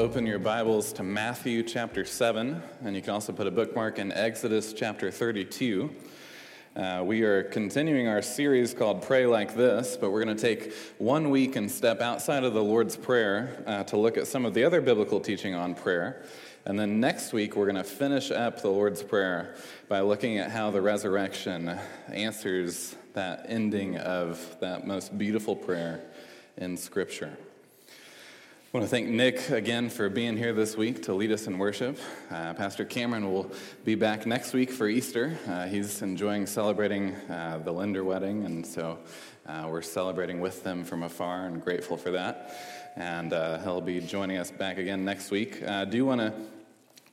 Open your Bibles to Matthew chapter 7, and you can also put a bookmark in Exodus chapter 32. Uh, we are continuing our series called Pray Like This, but we're going to take one week and step outside of the Lord's Prayer uh, to look at some of the other biblical teaching on prayer. And then next week, we're going to finish up the Lord's Prayer by looking at how the resurrection answers that ending of that most beautiful prayer in Scripture. I want to thank Nick again for being here this week to lead us in worship. Uh, Pastor Cameron will be back next week for Easter. Uh, he's enjoying celebrating uh, the Linder wedding, and so uh, we're celebrating with them from afar and grateful for that. And uh, he'll be joining us back again next week. I uh, do want to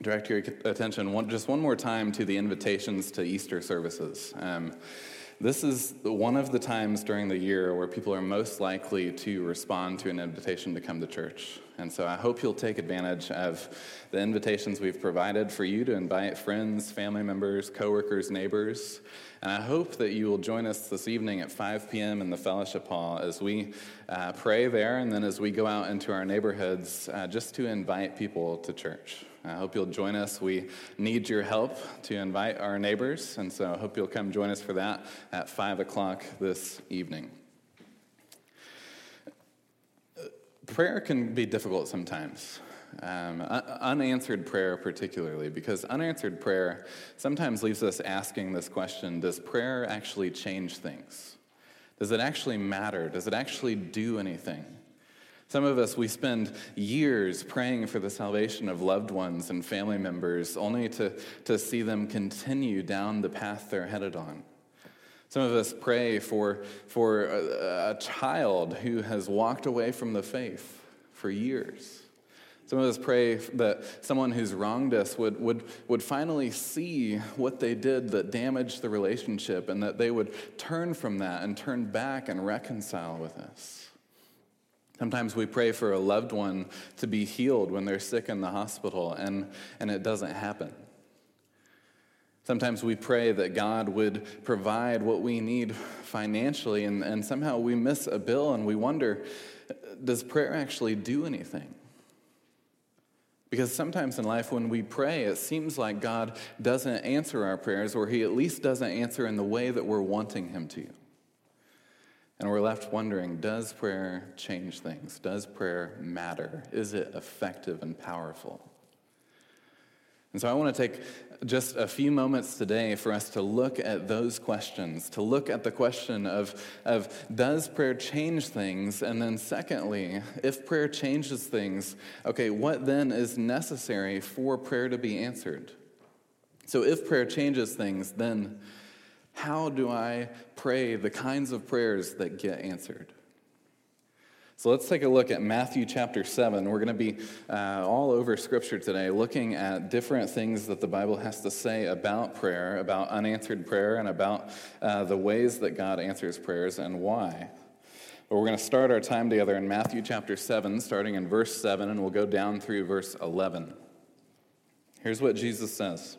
direct your attention one, just one more time to the invitations to Easter services. Um, this is one of the times during the year where people are most likely to respond to an invitation to come to church. And so I hope you'll take advantage of the invitations we've provided for you to invite friends, family members, coworkers, neighbors. And I hope that you will join us this evening at 5 p.m. in the fellowship hall as we uh, pray there and then as we go out into our neighborhoods uh, just to invite people to church. I hope you'll join us. We need your help to invite our neighbors, and so I hope you'll come join us for that at 5 o'clock this evening. Prayer can be difficult sometimes. Um, unanswered prayer, particularly, because unanswered prayer sometimes leaves us asking this question Does prayer actually change things? Does it actually matter? Does it actually do anything? Some of us, we spend years praying for the salvation of loved ones and family members, only to, to see them continue down the path they're headed on. Some of us pray for, for a, a child who has walked away from the faith for years. Some of us pray that someone who's wronged us would, would, would finally see what they did that damaged the relationship and that they would turn from that and turn back and reconcile with us. Sometimes we pray for a loved one to be healed when they're sick in the hospital, and, and it doesn't happen. Sometimes we pray that God would provide what we need financially, and, and somehow we miss a bill and we wonder does prayer actually do anything? Because sometimes in life, when we pray, it seems like God doesn't answer our prayers, or He at least doesn't answer in the way that we're wanting Him to. And we're left wondering does prayer change things? Does prayer matter? Is it effective and powerful? And so I want to take just a few moments today for us to look at those questions, to look at the question of, of does prayer change things? And then, secondly, if prayer changes things, okay, what then is necessary for prayer to be answered? So, if prayer changes things, then how do I pray the kinds of prayers that get answered? So let's take a look at Matthew chapter 7. We're going to be uh, all over Scripture today, looking at different things that the Bible has to say about prayer, about unanswered prayer, and about uh, the ways that God answers prayers and why. But we're going to start our time together in Matthew chapter 7, starting in verse 7, and we'll go down through verse 11. Here's what Jesus says.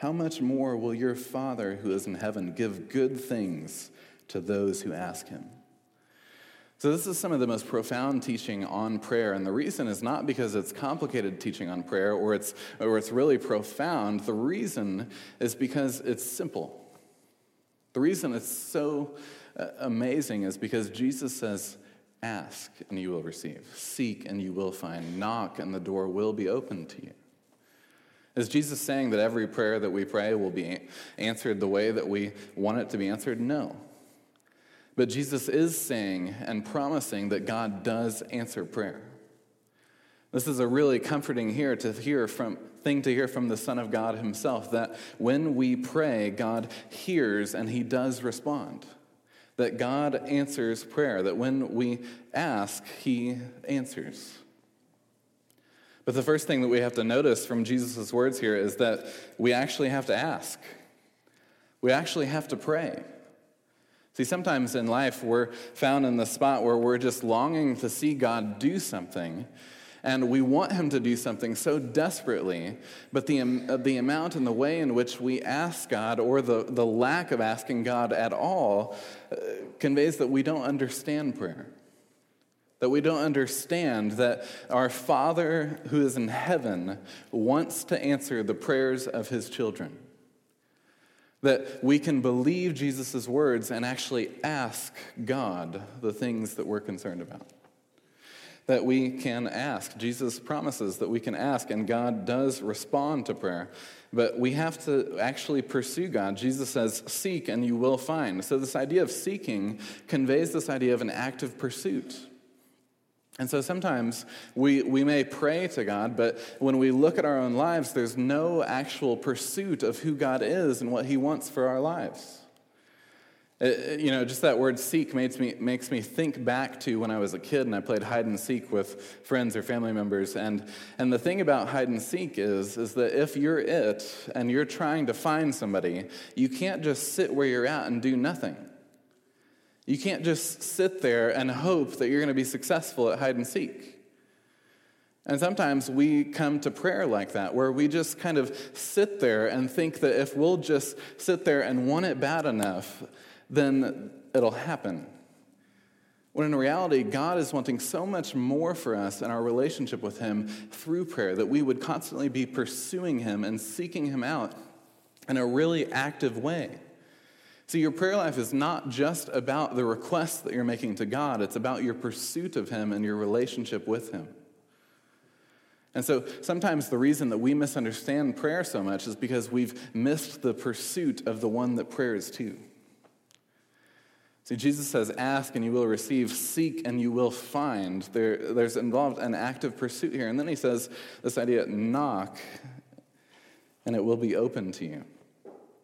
how much more will your Father who is in heaven give good things to those who ask him? So, this is some of the most profound teaching on prayer. And the reason is not because it's complicated teaching on prayer or it's, or it's really profound. The reason is because it's simple. The reason it's so uh, amazing is because Jesus says, Ask and you will receive. Seek and you will find. Knock and the door will be opened to you. Is Jesus saying that every prayer that we pray will be answered the way that we want it to be answered? No. But Jesus is saying and promising that God does answer prayer. This is a really comforting here to hear from thing to hear from the Son of God himself that when we pray, God hears and he does respond that God answers prayer, that when we ask, He answers. But the first thing that we have to notice from Jesus' words here is that we actually have to ask. We actually have to pray. See, sometimes in life we're found in the spot where we're just longing to see God do something, and we want him to do something so desperately, but the, uh, the amount and the way in which we ask God, or the, the lack of asking God at all, uh, conveys that we don't understand prayer. That we don't understand that our Father who is in heaven wants to answer the prayers of his children. That we can believe Jesus' words and actually ask God the things that we're concerned about that we can ask. Jesus promises that we can ask, and God does respond to prayer. But we have to actually pursue God. Jesus says, Seek and you will find. So, this idea of seeking conveys this idea of an active pursuit. And so sometimes we, we may pray to God, but when we look at our own lives, there's no actual pursuit of who God is and what He wants for our lives. Uh, uh, you know, just that word seek makes me, makes me think back to when I was a kid and I played hide and seek with friends or family members. And, and the thing about hide and seek is, is that if you're it and you're trying to find somebody, you can't just sit where you're at and do nothing. You can't just sit there and hope that you're going to be successful at hide and seek. And sometimes we come to prayer like that, where we just kind of sit there and think that if we'll just sit there and want it bad enough, then it'll happen. When in reality, God is wanting so much more for us in our relationship with Him through prayer that we would constantly be pursuing Him and seeking Him out in a really active way. See, your prayer life is not just about the requests that you're making to God, it's about your pursuit of Him and your relationship with Him. And so sometimes the reason that we misunderstand prayer so much is because we've missed the pursuit of the one that prayer is to. See, Jesus says, ask and you will receive, seek and you will find. There, there's involved an active pursuit here. And then he says this idea knock and it will be open to you.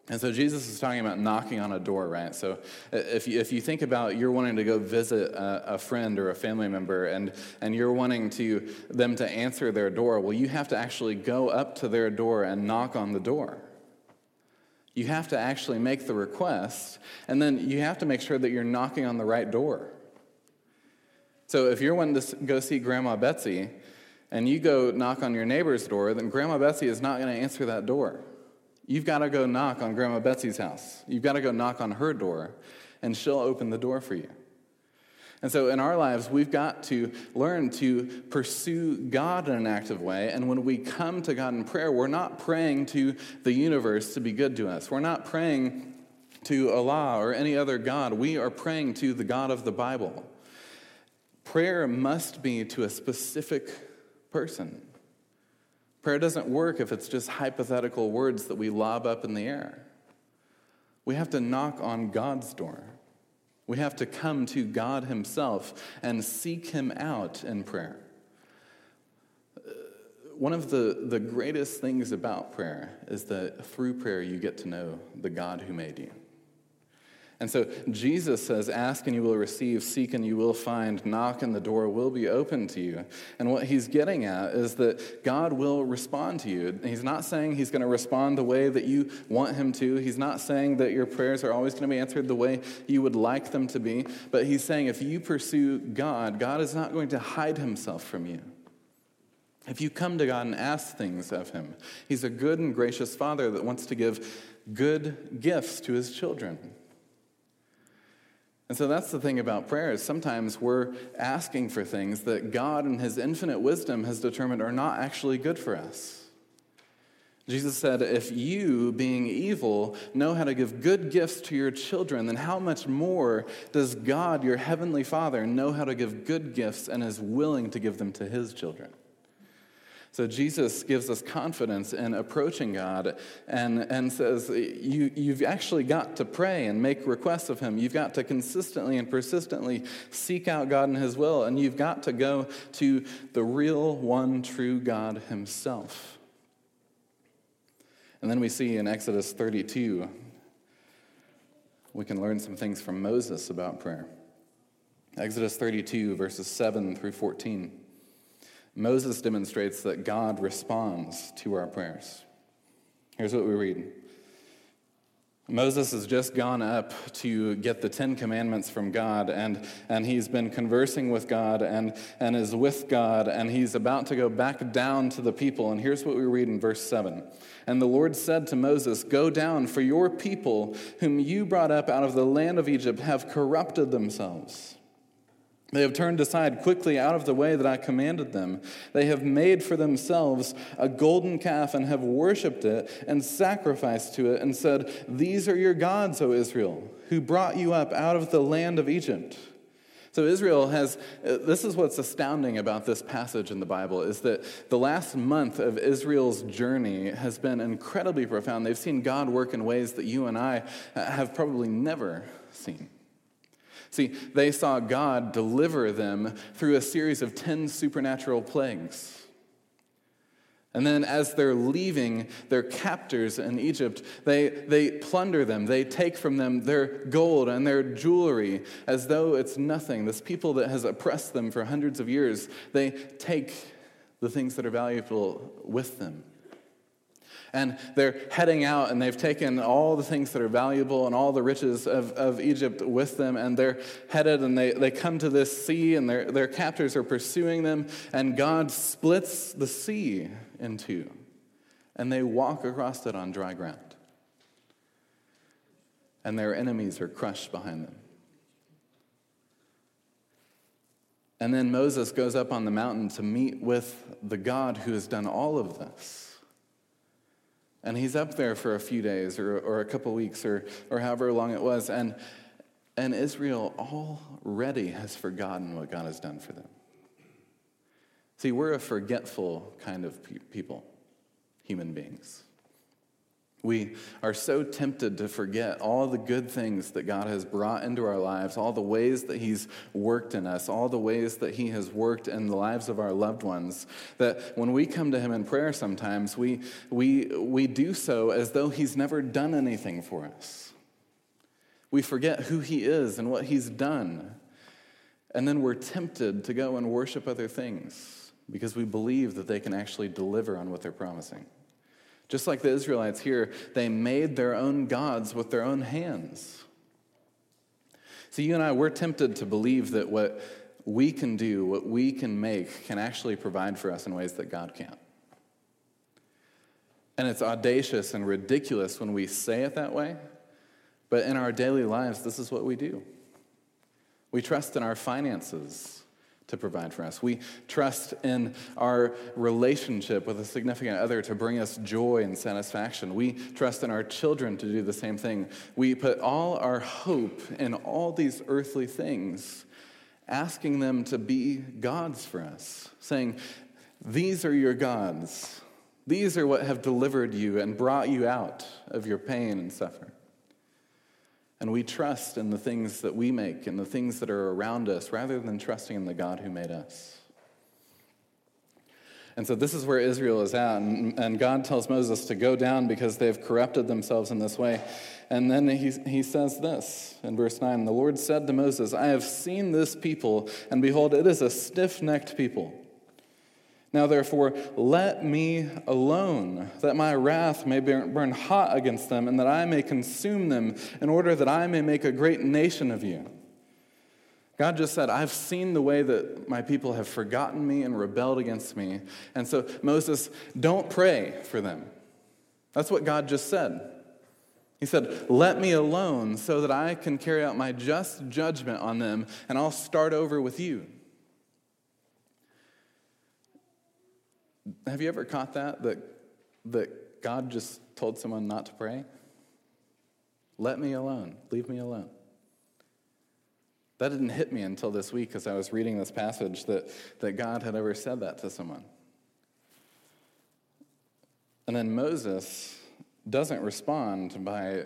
And so Jesus is talking about knocking on a door, right? So uh, if you, if you think about you're wanting to go visit a, a, friend or a family member and, and you're wanting to them to answer their door, well, you have to actually go up to their door and knock on the door. You have to actually make the request, and then you have to make sure that you're knocking on the right door. So if you're wanting to go see Grandma Betsy, and you go knock on your neighbor's door, then Grandma Betsy is not going to answer that door. You've got to go knock on Grandma Betsy's house. You've got to go knock on her door, and she'll open the door for you. And so in our lives, we've got to learn to pursue God in an active way. And when we come to God in prayer, we're not praying to the universe to be good to us. We're not praying to Allah or any other God. We are praying to the God of the Bible. Prayer must be to a specific person. Prayer doesn't work if it's just hypothetical words that we lob up in the air. We have to knock on God's door. We have to come to God Himself and seek Him out in prayer. Uh, one of the, the greatest things about prayer is that through prayer you get to know the God who made you. And so Jesus says, Ask and you will receive, seek and you will find, knock and the door will be open to you. And what he's getting at is that God will respond to you. He's not saying he's going to respond the way that you want him to. He's not saying that your prayers are always going to be answered the way you would like them to be. But he's saying if you pursue God, God is not going to hide himself from you. If you come to God and ask things of him, he's a good and gracious father that wants to give good gifts to his children. And so that's the thing about prayer is sometimes we're asking for things that God in his infinite wisdom has determined are not actually good for us. Jesus said, If you, being evil, know how to give good gifts to your children, then how much more does God, your heavenly Father, know how to give good gifts and is willing to give them to his children? So Jesus gives us confidence in approaching God and, and says, you, You've actually got to pray and make requests of Him. You've got to consistently and persistently seek out God and His will, and you've got to go to the real, one, true God Himself. And then we see in Exodus 32, we can learn some things from Moses about prayer. Exodus 32, verses 7 through 14. Moses demonstrates that God responds to our prayers. Here's what we read Moses has just gone up to get the Ten Commandments from God, and, and he's been conversing with God and, and is with God, and he's about to go back down to the people. And here's what we read in verse 7 And the Lord said to Moses, Go down, for your people, whom you brought up out of the land of Egypt, have corrupted themselves. They have turned aside quickly out of the way that I commanded them. They have made for themselves a golden calf and have worshipped it and sacrificed to it and said, These are your gods, O Israel, who brought you up out of the land of Egypt. So Israel has uh, this is what's astounding about this passage in the Bible is that the last month of Israel's journey has been incredibly profound. They've seen God work in ways that you and I uh, have probably never seen. See, they saw God deliver them through a series of 10 supernatural plagues. And then, as they're leaving their captors in Egypt, they, they plunder them. They take from them their gold and their jewelry as though it's nothing. This people that has oppressed them for hundreds of years, they take the things that are valuable with them. And they're heading out and they've taken all the things that are valuable and all the riches of, of Egypt with them. And they're headed and they, they come to this sea and their, their captors are pursuing them. And God splits the sea in two. And they walk across it on dry ground. And their enemies are crushed behind them. And then Moses goes up on the mountain to meet with the God who has done all of this. And he's up there for a few days or, or a couple weeks or, or however long it was. And, and Israel already has forgotten what God has done for them. See, we're a forgetful kind of pe- people, human beings. We are so tempted to forget all the good things that God has brought into our lives, all the ways that He's worked in us, all the ways that He has worked in the lives of our loved ones, that when we come to Him in prayer sometimes, we, we, we do so as though He's never done anything for us. We forget who He is and what He's done. And then we're tempted to go and worship other things because we believe that they can actually deliver on what they're promising. Just like the Israelites here, they made their own gods with their own hands. So, you and I, we're tempted to believe that what we can do, what we can make, can actually provide for us in ways that God can't. And it's audacious and ridiculous when we say it that way, but in our daily lives, this is what we do. We trust in our finances to provide for us. We trust in our relationship with a significant other to bring us joy and satisfaction. We trust in our children to do the same thing. We put all our hope in all these earthly things, asking them to be gods for us, saying, These are your gods. These are what have delivered you and brought you out of your pain and suffering. And we trust in the things that we make and the things that are around us rather than trusting in the God who made us. And so this is where Israel is at. And, and God tells Moses to go down because they've corrupted themselves in this way. And then he, he says this in verse 9 The Lord said to Moses, I have seen this people, and behold, it is a stiff necked people. Now, therefore, let me alone, that my wrath may burn hot against them, and that I may consume them, in order that I may make a great nation of you. God just said, I've seen the way that my people have forgotten me and rebelled against me. And so, Moses, don't pray for them. That's what God just said. He said, Let me alone so that I can carry out my just judgment on them, and I'll start over with you. Have you ever caught that? That, that God just told someone not to pray? Let me alone. Leave me alone. That didn't hit me until this week as I was reading this passage that, that God had ever said that to someone. And then Moses doesn't respond by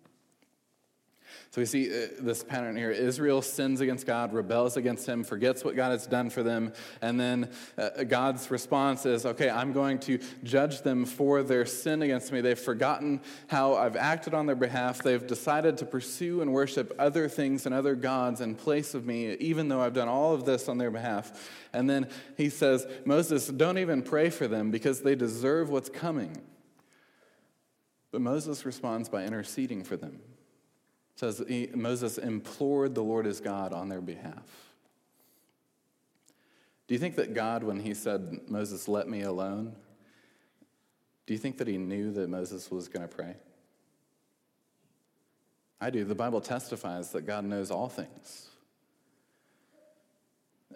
So we see uh, this pattern here. Israel sins against God, rebels against him, forgets what God has done for them, and then uh, God's response is, okay, I'm going to judge them for their sin against me. They've forgotten how I've acted on their behalf. They've decided to pursue and worship other things and other gods in place of me, even though I've done all of this on their behalf. And then he says, Moses, don't even pray for them because they deserve what's coming. But Moses responds by interceding for them says he, Moses implored the Lord his God on their behalf. Do you think that God, when he said, Moses, let me alone, do you think that he knew that Moses was going to pray? I do. The Bible testifies that God knows all things.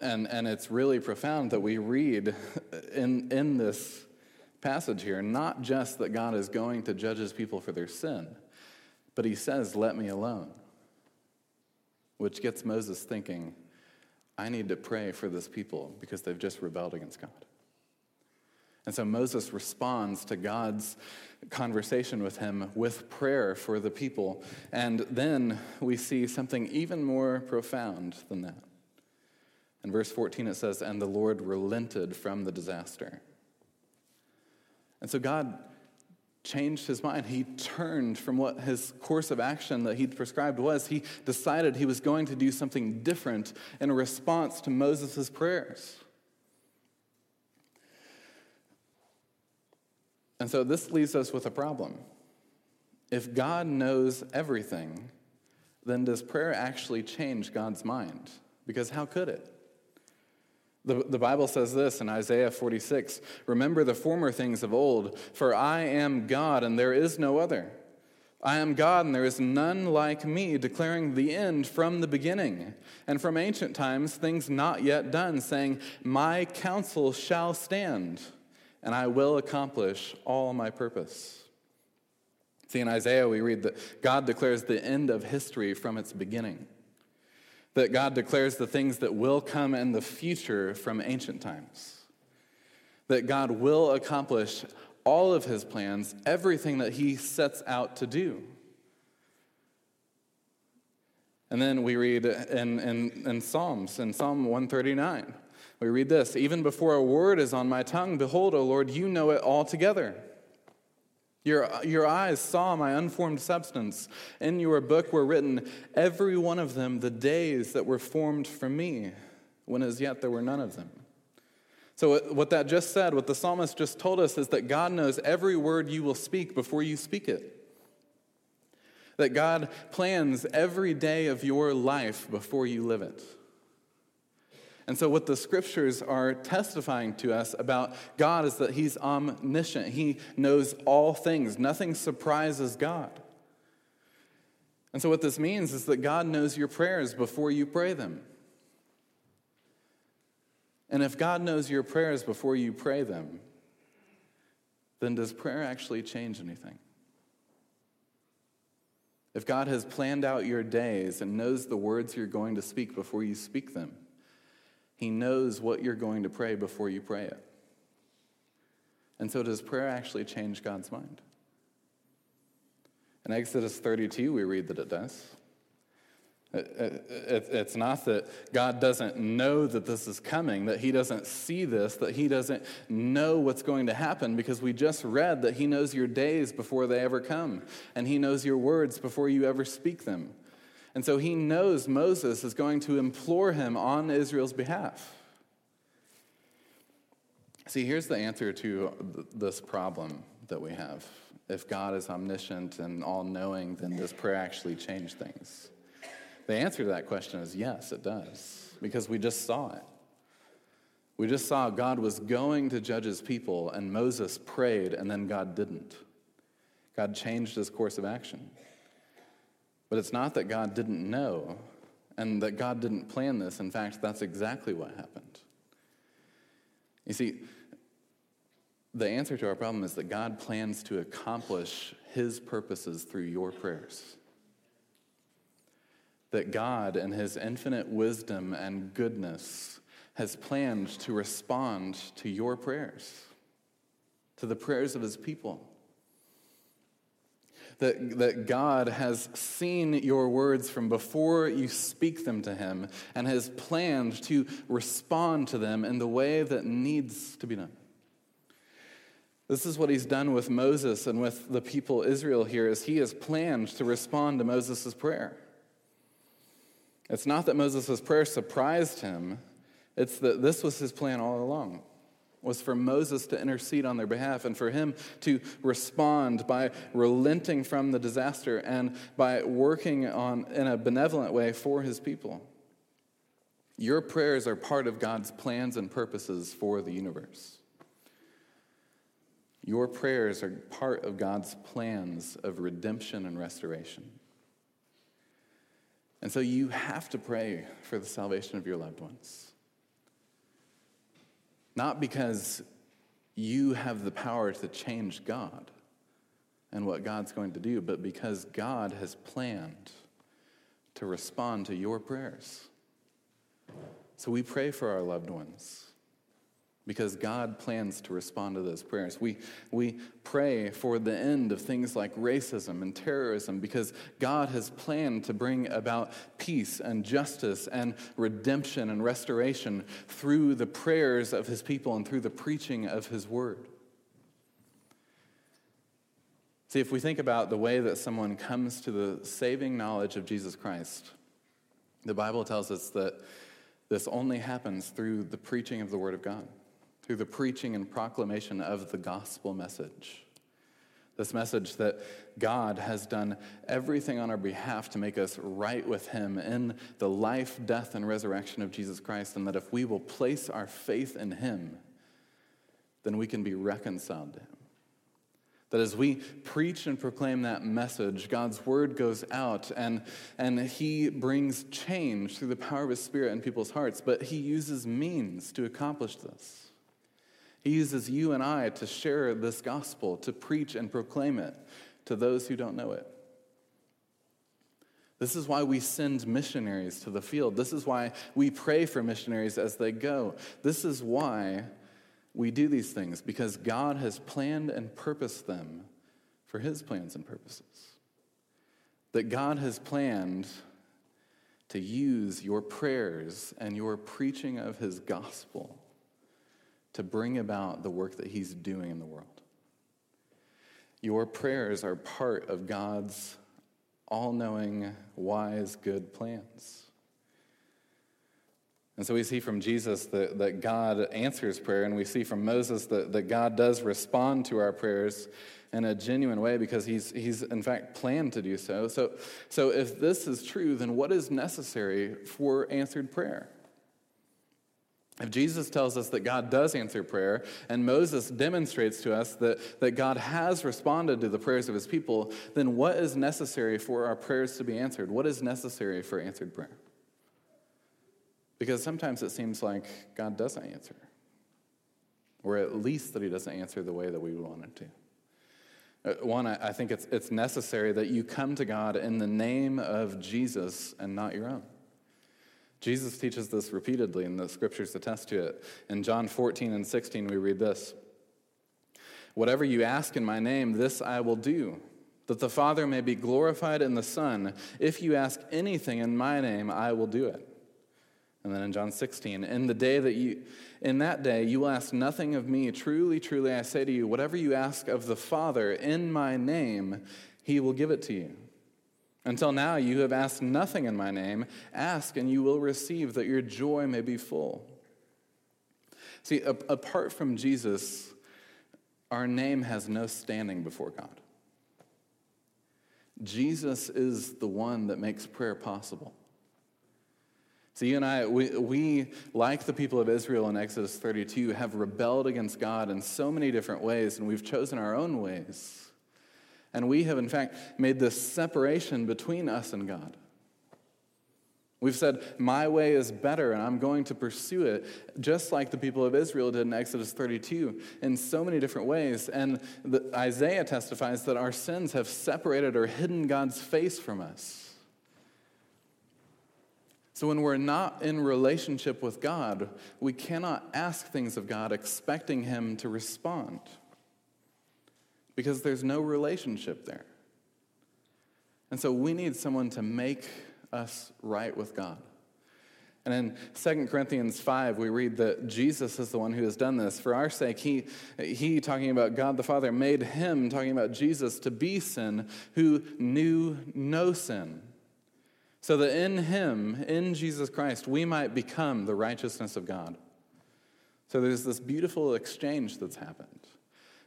And, and it's really profound that we read in, in this passage here not just that God is going to judge his people for their sin, but he says, Let me alone, which gets Moses thinking, I need to pray for this people because they've just rebelled against God. And so Moses responds to God's conversation with him with prayer for the people. And then we see something even more profound than that. In verse 14, it says, And the Lord relented from the disaster. And so God changed his mind. He turned from what his course of action that he'd prescribed was. He decided he was going to do something different in response to Moses' prayers. And so this leaves us with a problem. If God knows everything, then does prayer actually change God's mind? Because how could it? The, the Bible says this in Isaiah 46 Remember the former things of old, for I am God and there is no other. I am God and there is none like me, declaring the end from the beginning, and from ancient times things not yet done, saying, My counsel shall stand, and I will accomplish all my purpose. See, in Isaiah, we read that God declares the end of history from its beginning that God declares the things that will come in the future from ancient times. That God will accomplish all of his plans, everything that he sets out to do. And then we read in, in, in Psalms, in Psalm 139, we read this Even before a word is on my tongue, behold, O Lord, you know it altogether. Your, your eyes saw my unformed substance. In your book were written, every one of them, the days that were formed for me, when as yet there were none of them. So, what that just said, what the psalmist just told us, is that God knows every word you will speak before you speak it. That God plans every day of your life before you live it. And so, what the scriptures are testifying to us about God is that He's omniscient. He knows all things, nothing surprises God. And so, what this means is that God knows your prayers before you pray them. And if God knows your prayers before you pray them, then does prayer actually change anything? If God has planned out your days and knows the words you're going to speak before you speak them, he knows what you're going to pray before you pray it. And so, does prayer actually change God's mind? In Exodus 32, we read that it does. It's not that God doesn't know that this is coming, that He doesn't see this, that He doesn't know what's going to happen, because we just read that He knows your days before they ever come, and He knows your words before you ever speak them. And so He knows Moses is going to implore Him on Israel's behalf. See, here's the answer to this problem that we have. If God is omniscient and all knowing, then does prayer actually change things? The answer to that question is yes, it does, because we just saw it. We just saw God was going to judge his people, and Moses prayed, and then God didn't. God changed his course of action. But it's not that God didn't know and that God didn't plan this. In fact, that's exactly what happened. You see, the answer to our problem is that God plans to accomplish his purposes through your prayers that God, in His infinite wisdom and goodness, has planned to respond to your prayers, to the prayers of His people. That, that God has seen your words from before you speak them to Him and has planned to respond to them in the way that needs to be done. This is what he's done with Moses and with the people Israel here is he has planned to respond to Moses' prayer. It's not that Moses' prayer surprised him, it's that this was his plan all along. Was for Moses to intercede on their behalf and for him to respond by relenting from the disaster and by working on in a benevolent way for his people. Your prayers are part of God's plans and purposes for the universe. Your prayers are part of God's plans of redemption and restoration. And so you have to pray for the salvation of your loved ones. Not because you have the power to change God and what God's going to do, but because God has planned to respond to your prayers. So we pray for our loved ones because God plans to respond to those prayers. We, we pray for the end of things like racism and terrorism because God has planned to bring about peace and justice and redemption and restoration through the prayers of his people and through the preaching of his word. See, if we think about the way that someone comes to the saving knowledge of Jesus Christ, the Bible tells us that this only happens through the preaching of the Word of God through the preaching and proclamation of the gospel message. This message that God has done everything on our behalf to make us right with Him in the life, death, and resurrection of Jesus Christ, and that if we will place our faith in Him, then we can be reconciled to Him. That as we preach and proclaim that message, God's word goes out and, and He brings change through the power of His Spirit in people's hearts, but He uses means to accomplish this. He uses you and I to share this gospel, to preach and proclaim it to those who don't know it. This is why we send missionaries to the field. This is why we pray for missionaries as they go. This is why we do these things, because God has planned and purposed them for His plans and purposes. That God has planned to use your prayers and your preaching of His gospel to bring about the work that He's doing in the world. Your prayers are part of God's all knowing, wise, good plans. And so we see from Jesus that, that God answers prayer, and we see from Moses that, that God does respond to our prayers in a genuine way because he's, he's in fact planned to do so. so. So if this is true, then what is necessary for answered prayer? If Jesus tells us that God does answer prayer, and Moses demonstrates to us that, that God has responded to the prayers of his people, then what is necessary for our prayers to be answered? What is necessary for answered prayer? Because sometimes it seems like God doesn't answer, or at least that he doesn't answer the way that we would want him to. Uh, one, I think it's, it's necessary that you come to God in the name of Jesus and not your own. Jesus teaches this repeatedly, and the scriptures attest to it. In John 14 and 16, we read this Whatever you ask in my name, this I will do, that the Father may be glorified in the Son. If you ask anything in my name, I will do it. And then in John 16, in the day that you in that day you will ask nothing of me. Truly, truly I say to you, whatever you ask of the Father in my name, he will give it to you. Until now you have asked nothing in my name. Ask and you will receive that your joy may be full. See, apart from Jesus, our name has no standing before God. Jesus is the one that makes prayer possible. So, you and I, we, we, like the people of Israel in Exodus 32, have rebelled against God in so many different ways, and we've chosen our own ways. And we have, in fact, made this separation between us and God. We've said, My way is better, and I'm going to pursue it, just like the people of Israel did in Exodus 32, in so many different ways. And the, Isaiah testifies that our sins have separated or hidden God's face from us. So, when we're not in relationship with God, we cannot ask things of God expecting Him to respond because there's no relationship there. And so, we need someone to make us right with God. And in 2 Corinthians 5, we read that Jesus is the one who has done this. For our sake, he, he, talking about God the Father, made him, talking about Jesus, to be sin who knew no sin so that in him, in Jesus Christ, we might become the righteousness of God. So there's this beautiful exchange that's happened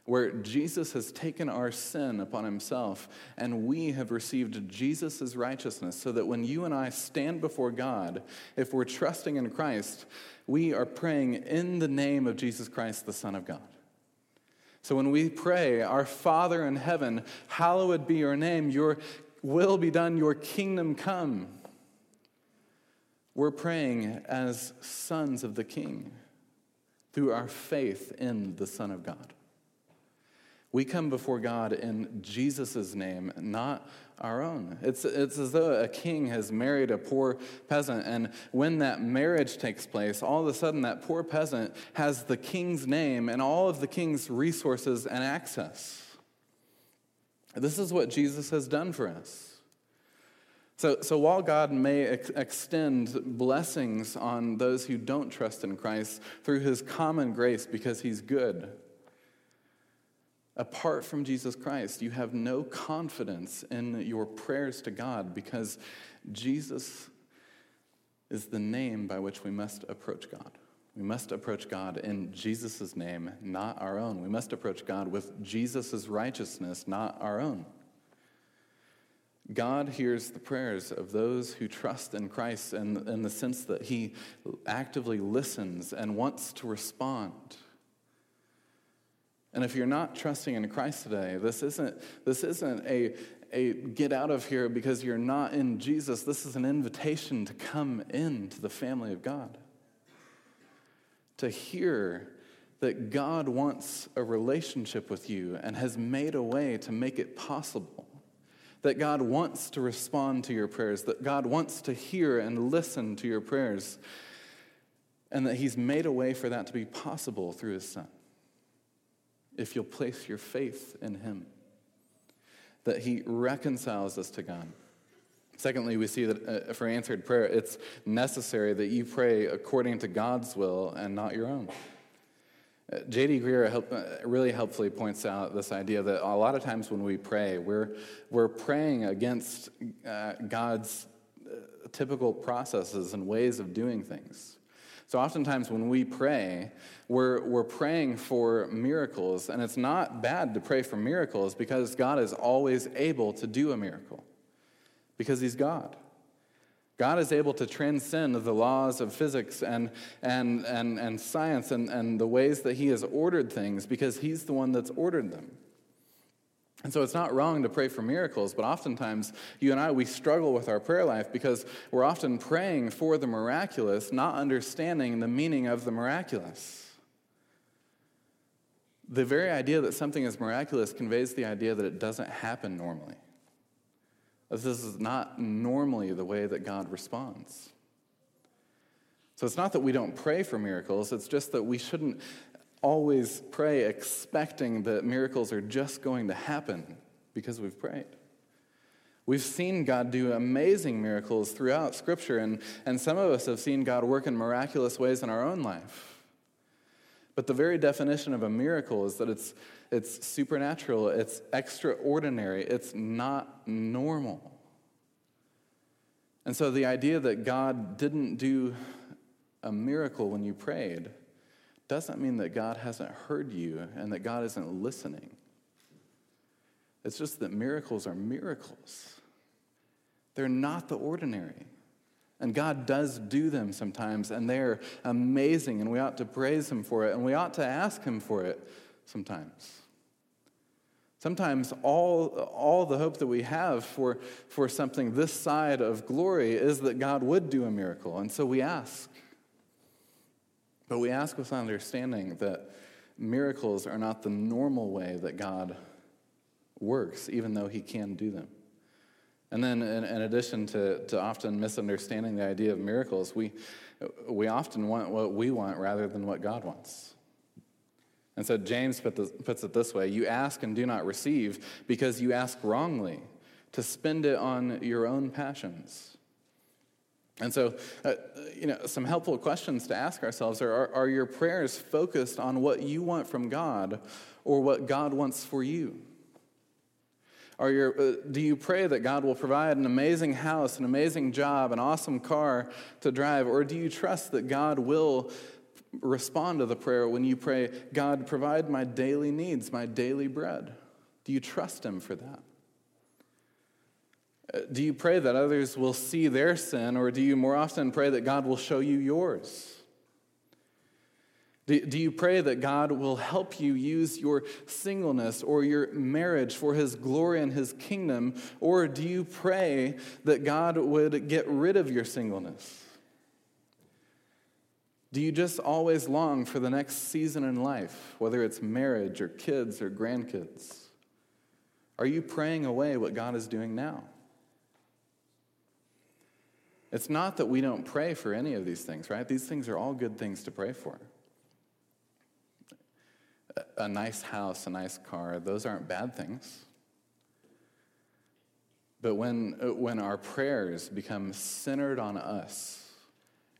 where Jesus has taken our sin upon himself and we have received Jesus' righteousness so that when you and I stand before God, if we're trusting in Christ, we are praying in the name of Jesus Christ, the Son of God. So when we pray, Our Father in heaven, hallowed be your name, your will be done, your kingdom come. We're praying as sons of the King through our faith in the Son of God. We come before God in Jesus' name, not our own. It's, it's as though a king has married a poor peasant, and when that marriage takes place, all of a sudden that poor peasant has the king's name and all of the king's resources and access. This is what Jesus has done for us. So, so while God may ex- extend blessings on those who don't trust in Christ through his common grace because he's good, apart from Jesus Christ, you have no confidence in your prayers to God because Jesus is the name by which we must approach God. We must approach God in Jesus' name, not our own. We must approach God with Jesus' righteousness, not our own. God hears the prayers of those who trust in Christ in, in the sense that He actively listens and wants to respond. And if you're not trusting in Christ today, this isn't, this isn't a, a get out of here because you're not in Jesus. This is an invitation to come into the family of God. To hear that God wants a relationship with you and has made a way to make it possible. That God wants to respond to your prayers, that God wants to hear and listen to your prayers, and that He's made a way for that to be possible through His Son if you'll place your faith in Him, that He reconciles us to God. Secondly, we see that uh, for answered prayer, it's necessary that you pray according to God's will and not your own. Uh, J.D. Greear uh, really helpfully points out this idea that a lot of times when we pray, we're, we're praying against uh, God's typical processes and ways of doing things. So, oftentimes when we pray, we're, we're praying for miracles, and it's not bad to pray for miracles because God is always able to do a miracle because He's God. God is able to transcend the laws of physics and, and, and, and science and, and the ways that He has ordered things because He's the one that's ordered them. And so it's not wrong to pray for miracles, but oftentimes you and I, we struggle with our prayer life because we're often praying for the miraculous, not understanding the meaning of the miraculous. The very idea that something is miraculous conveys the idea that it doesn't happen normally. This is not normally the way that God responds. So it's not that we don't pray for miracles, it's just that we shouldn't always pray expecting that miracles are just going to happen because we've prayed. We've seen God do amazing miracles throughout Scripture, and, and some of us have seen God work in miraculous ways in our own life. But the very definition of a miracle is that it's, it's supernatural, it's extraordinary, it's not normal. And so the idea that God didn't do a miracle when you prayed doesn't mean that God hasn't heard you and that God isn't listening. It's just that miracles are miracles. They're not the ordinary. And God does do them sometimes, and they're amazing, and we ought to praise Him for it, and we ought to ask Him for it sometimes. Sometimes all, all the hope that we have for, for something this side of glory is that God would do a miracle, and so we ask. But we ask with understanding that miracles are not the normal way that God works, even though He can do them. And then, in, in, addition to, to often misunderstanding the idea of miracles, we, we often want what we want rather than what God wants. And so James put puts it this way You ask and do not receive because you ask wrongly to spend it on your own passions. And so, uh, you know, some helpful questions to ask ourselves are, are Are your prayers focused on what you want from God or what God wants for you? Are your, uh, do you pray that God will provide an amazing house, an amazing job, an awesome car to drive? Or do you trust that God will respond to the prayer when you pray, God, provide my daily needs, my daily bread? Do you trust Him for that? Uh, do you pray that others will see their sin, or do you more often pray that God will show you yours? Do, do you pray that God will help you use your singleness or your marriage for His glory and His kingdom? Or do you pray that God would get rid of your singleness? Do you just always long for the next season in life, whether it's marriage or kids or grandkids? Are you praying away what God is doing now? It's not that we don't pray for any of these things, right? These things are all good things to pray for a nice house, a nice car, those aren't bad things. But when, when our prayers become centered on us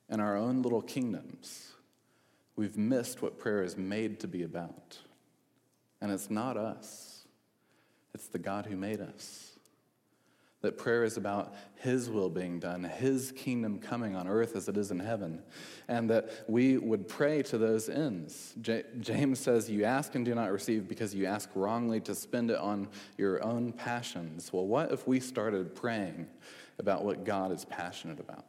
and our own little kingdoms, we've missed what prayer is made to be about. And it's not us, it's the God who made us. That prayer is about His will being done, His kingdom coming on earth as it is in heaven, and that we would pray to those ends. J- James says, You ask and do not receive because you ask wrongly to spend it on your own passions. Well, what if we started praying about what God is passionate about?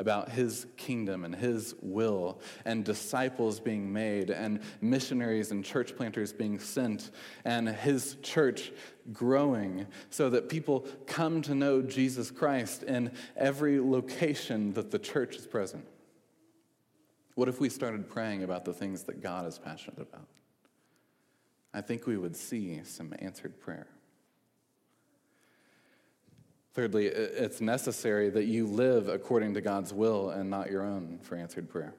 About his kingdom and his will, and disciples being made, and missionaries and church planters being sent, and his church growing so that people come to know Jesus Christ in every location that the church is present. What if we started praying about the things that God is passionate about? I think we would see some answered prayer. Thirdly, it's necessary that you live according to God's will and not your own for answered prayer.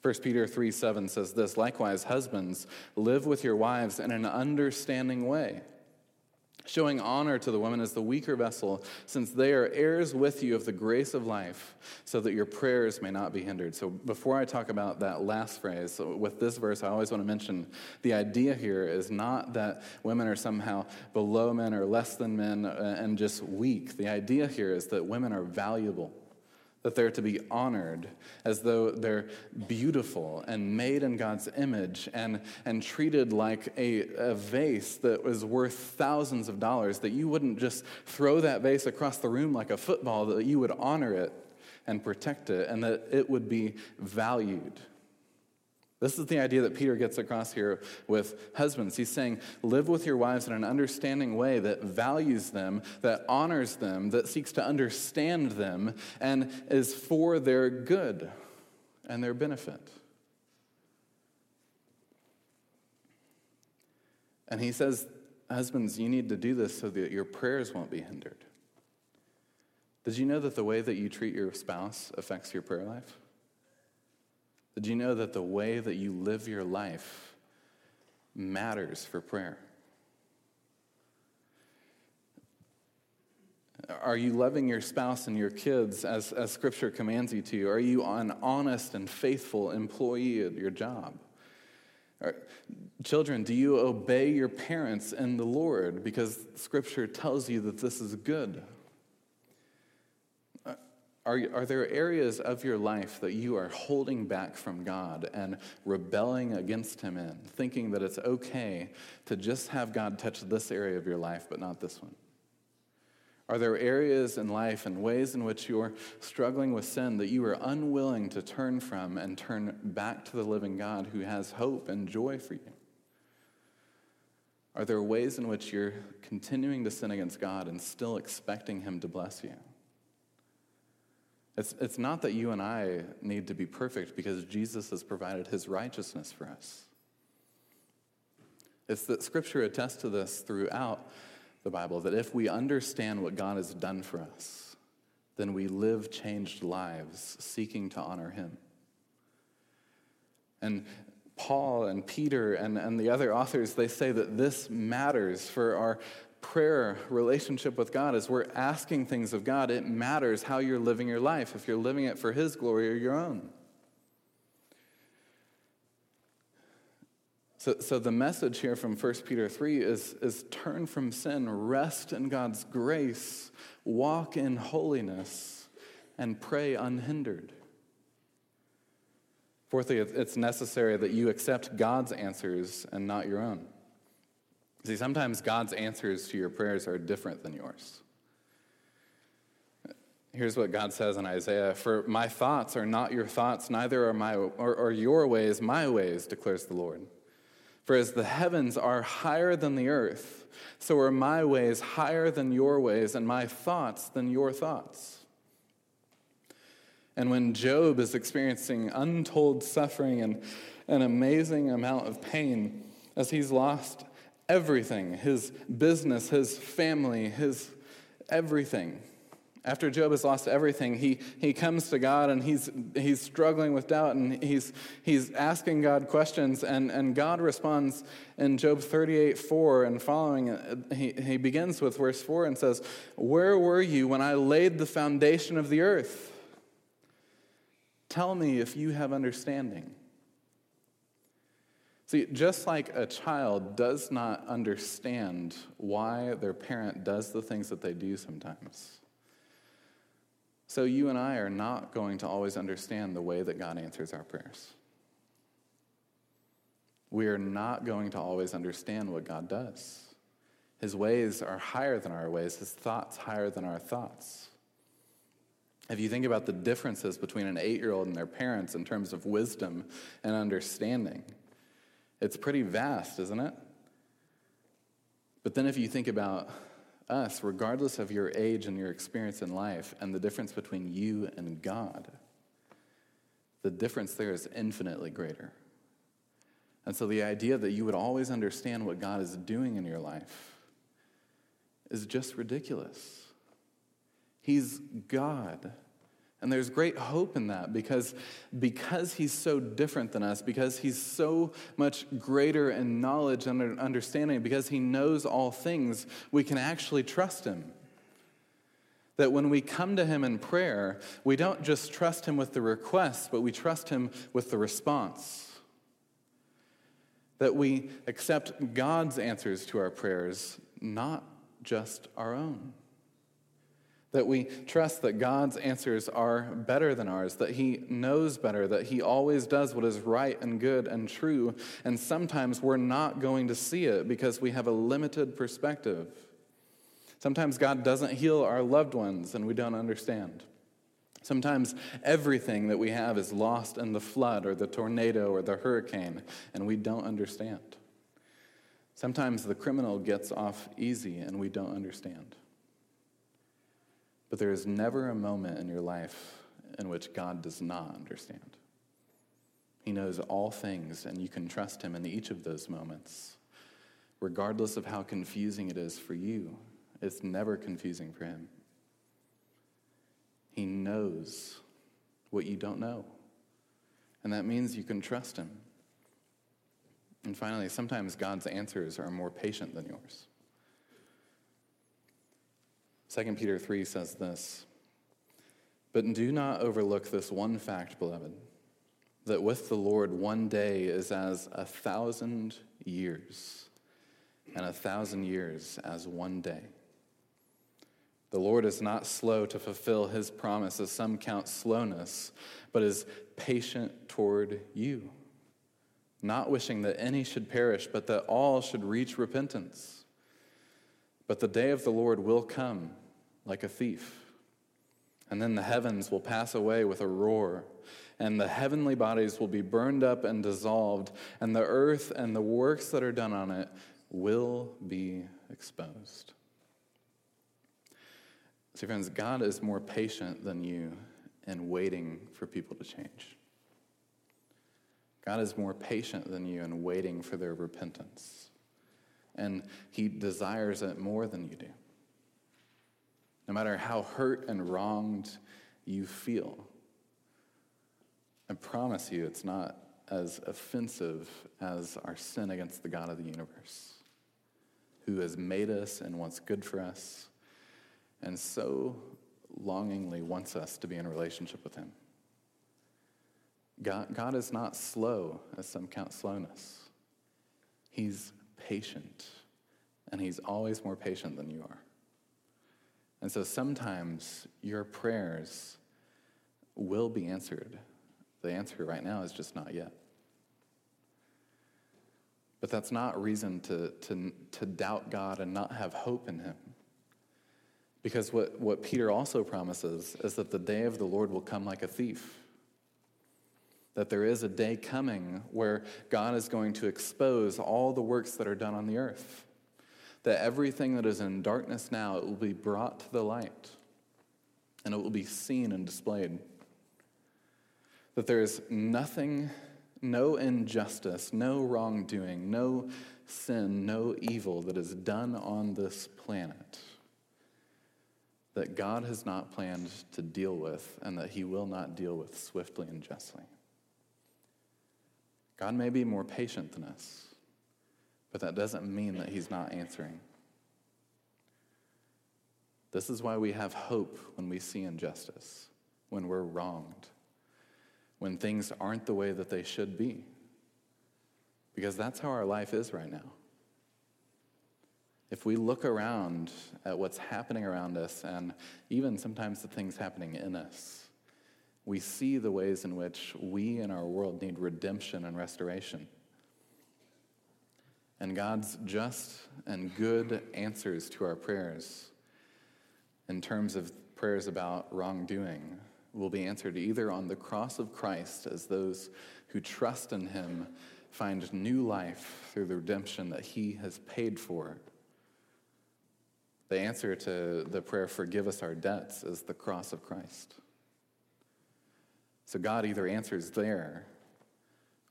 1 Peter 3 7 says this Likewise, husbands, live with your wives in an understanding way showing honor to the women as the weaker vessel, since they are heirs with you of the grace of life, so that your prayers may not be hindered. So, before I talk about that last phrase, so with this verse, I always want to mention the idea here is not that women are somehow below men or less than men uh, and just weak. The idea here is that women are valuable that they're to be honored as though they're beautiful and made in God's image and, and treated like a, a vase that was worth thousands of dollars, that you wouldn't just throw that vase across the room like a football, that you would honor it and protect it, and that it would be valued. This is the idea that Peter gets across here with husbands. He's saying, live with your wives in an understanding way that values them, that honors them, that seeks to understand them, and is for their good and their benefit. And he says, Husbands, you need to do this so that your prayers won't be hindered. Did you know that the way that you treat your spouse affects your prayer life? Did you know that the way that you live your life matters for prayer? Are you loving your spouse and your kids as, as Scripture commands you to? Are you an honest and faithful employee at your job? Are, children, do you obey your parents and the Lord because Scripture tells you that this is good? Are, are there areas of your life that you are holding back from God and rebelling against Him in, thinking that it's okay to just have God touch this area of your life, but not this one? Are there areas in life and ways in which you're struggling with sin that you are unwilling to turn from and turn back to the living God who has hope and joy for you? Are there ways in which you're continuing to sin against God and still expecting Him to bless you? It's, it's not that you and I need to be perfect because Jesus has provided his righteousness for us. It's that Scripture attests to this throughout the Bible that if we understand what God has done for us, then we live changed lives seeking to honor him. And Paul and Peter and, and the other authors, they say that this matters for our prayer relationship with God, as we're asking things of God, it matters how you're living your life, if you're living it for His glory or your own. So, so the message here from 1 Peter 3 is, is turn from sin, rest in God's grace, walk in holiness, and pray unhindered. Fourthly, it's necessary that you accept God's answers and not your own. See, sometimes God's answers to your prayers are different than yours. Here's what God says in Isaiah For my thoughts are not your thoughts, neither are, my, or, your ways my ways, declares the Lord. For as the heavens are higher than the earth, so are my ways higher than your ways, and my thoughts than your thoughts. And when Job is experiencing untold suffering and an amazing amount of pain, as he's lost everything his business, his family, his everything. After Job has lost everything, he, he comes to God and he's, he's struggling with doubt and he's, he's asking God questions. And, and God responds in Job 38 4 and following. He, he begins with verse 4 and says, Where were you when I laid the foundation of the earth? Tell me if you have understanding. See, just like a child does not understand why their parent does the things that they do sometimes, so you and I are not going to always understand the way that God answers our prayers. We are not going to always understand what God does. His ways are higher than our ways, his thoughts higher than our thoughts. If you think about the differences between an eight year old and their parents in terms of wisdom and understanding, it's pretty vast, isn't it? But then if you think about us, regardless of your age and your experience in life and the difference between you and God, the difference there is infinitely greater. And so the idea that you would always understand what God is doing in your life is just ridiculous. He's God. And there's great hope in that because, because he's so different than us, because he's so much greater in knowledge and understanding, because he knows all things, we can actually trust him. That when we come to him in prayer, we don't just trust him with the request, but we trust him with the response. That we accept God's answers to our prayers, not just our own that we trust that God's answers are better than ours, that He knows better, that He always does what is right and good and true. And sometimes we're not going to see it because we have a limited perspective. Sometimes God doesn't heal our loved ones and we don't understand. Sometimes everything that we have is lost in the flood or the tornado or the hurricane and we don't understand. Sometimes the criminal gets off easy and we don't understand. But there is never a moment in your life in which God does not understand. He knows all things, and you can trust Him in each of those moments, regardless of how confusing it is for you. It's never confusing for Him. He knows what you don't know, and that means you can trust Him. And finally, sometimes God's answers are more patient than yours. 2 Peter 3 says this But do not overlook this one fact, beloved, that with the Lord one day is as a thousand years, and a thousand years as one day. The Lord is not slow to fulfill his promise, as some count slowness, but is patient toward you, not wishing that any should perish, but that all should reach repentance. But the day of the Lord will come like a thief. And then the heavens will pass away with a roar, and the heavenly bodies will be burned up and dissolved, and the earth and the works that are done on it will be exposed. See, friends, God is more patient than you in waiting for people to change. God is more patient than you in waiting for their repentance. And He desires it more than you do. No matter how hurt and wronged you feel, I promise you it's not as offensive as our sin against the God of the universe, who has made us and wants good for us and so longingly wants us to be in relationship with Him. God, God is not slow, as some count slowness. He's patient, and He's always more patient than you are. And so sometimes your prayers will be answered. The answer right now is just not yet. But that's not reason to, to, to doubt God and not have hope in Him. Because what, what Peter also promises is that the day of the Lord will come like a thief. That there is a day coming where God is going to expose all the works that are done on the earth. That everything that is in darkness now, it will be brought to the light and it will be seen and displayed. That there is nothing, no injustice, no wrongdoing, no sin, no evil that is done on this planet that God has not planned to deal with and that he will not deal with swiftly and justly. God may be more patient than us, but that doesn't mean that he's not answering. This is why we have hope when we see injustice, when we're wronged, when things aren't the way that they should be. Because that's how our life is right now. If we look around at what's happening around us and even sometimes the things happening in us, we see the ways in which we in our world need redemption and restoration. And God's just and good answers to our prayers in terms of prayers about wrongdoing will be answered either on the cross of Christ as those who trust in him find new life through the redemption that he has paid for the answer to the prayer, forgive us our debts, is the cross of Christ. So God either answers there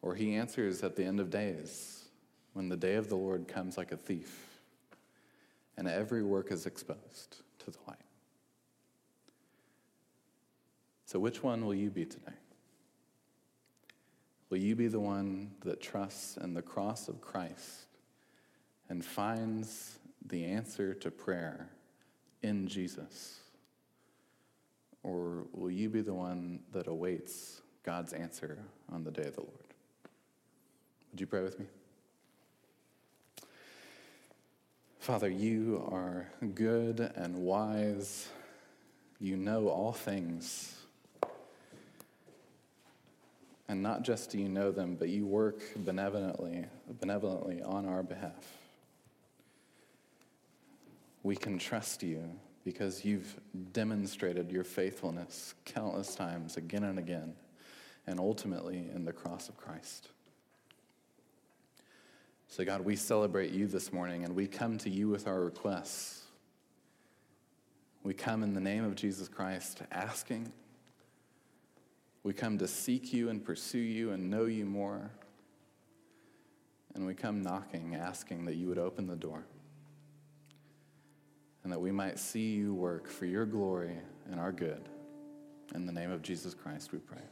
or he answers at the end of days when the day of the Lord comes like a thief and every work is exposed to the light. So, which one will you be today? Will you be the one that trusts in the cross of Christ and finds the answer to prayer in Jesus? Or will you be the one that awaits God's answer on the day of the Lord? Would you pray with me? Father, you are good and wise. You know all things. And not just do you know them, but you work benevolently, benevolently on our behalf we can trust you because you've demonstrated your faithfulness countless times, again and again, and ultimately in the cross of Christ. So, God, we celebrate you this morning and we come to you with our requests. We come in the name of Jesus Christ asking. We come to seek you and pursue you and know you more. And we come knocking, asking that you would open the door and that we might see you work for your glory and our good. In the name of Jesus Christ, we pray.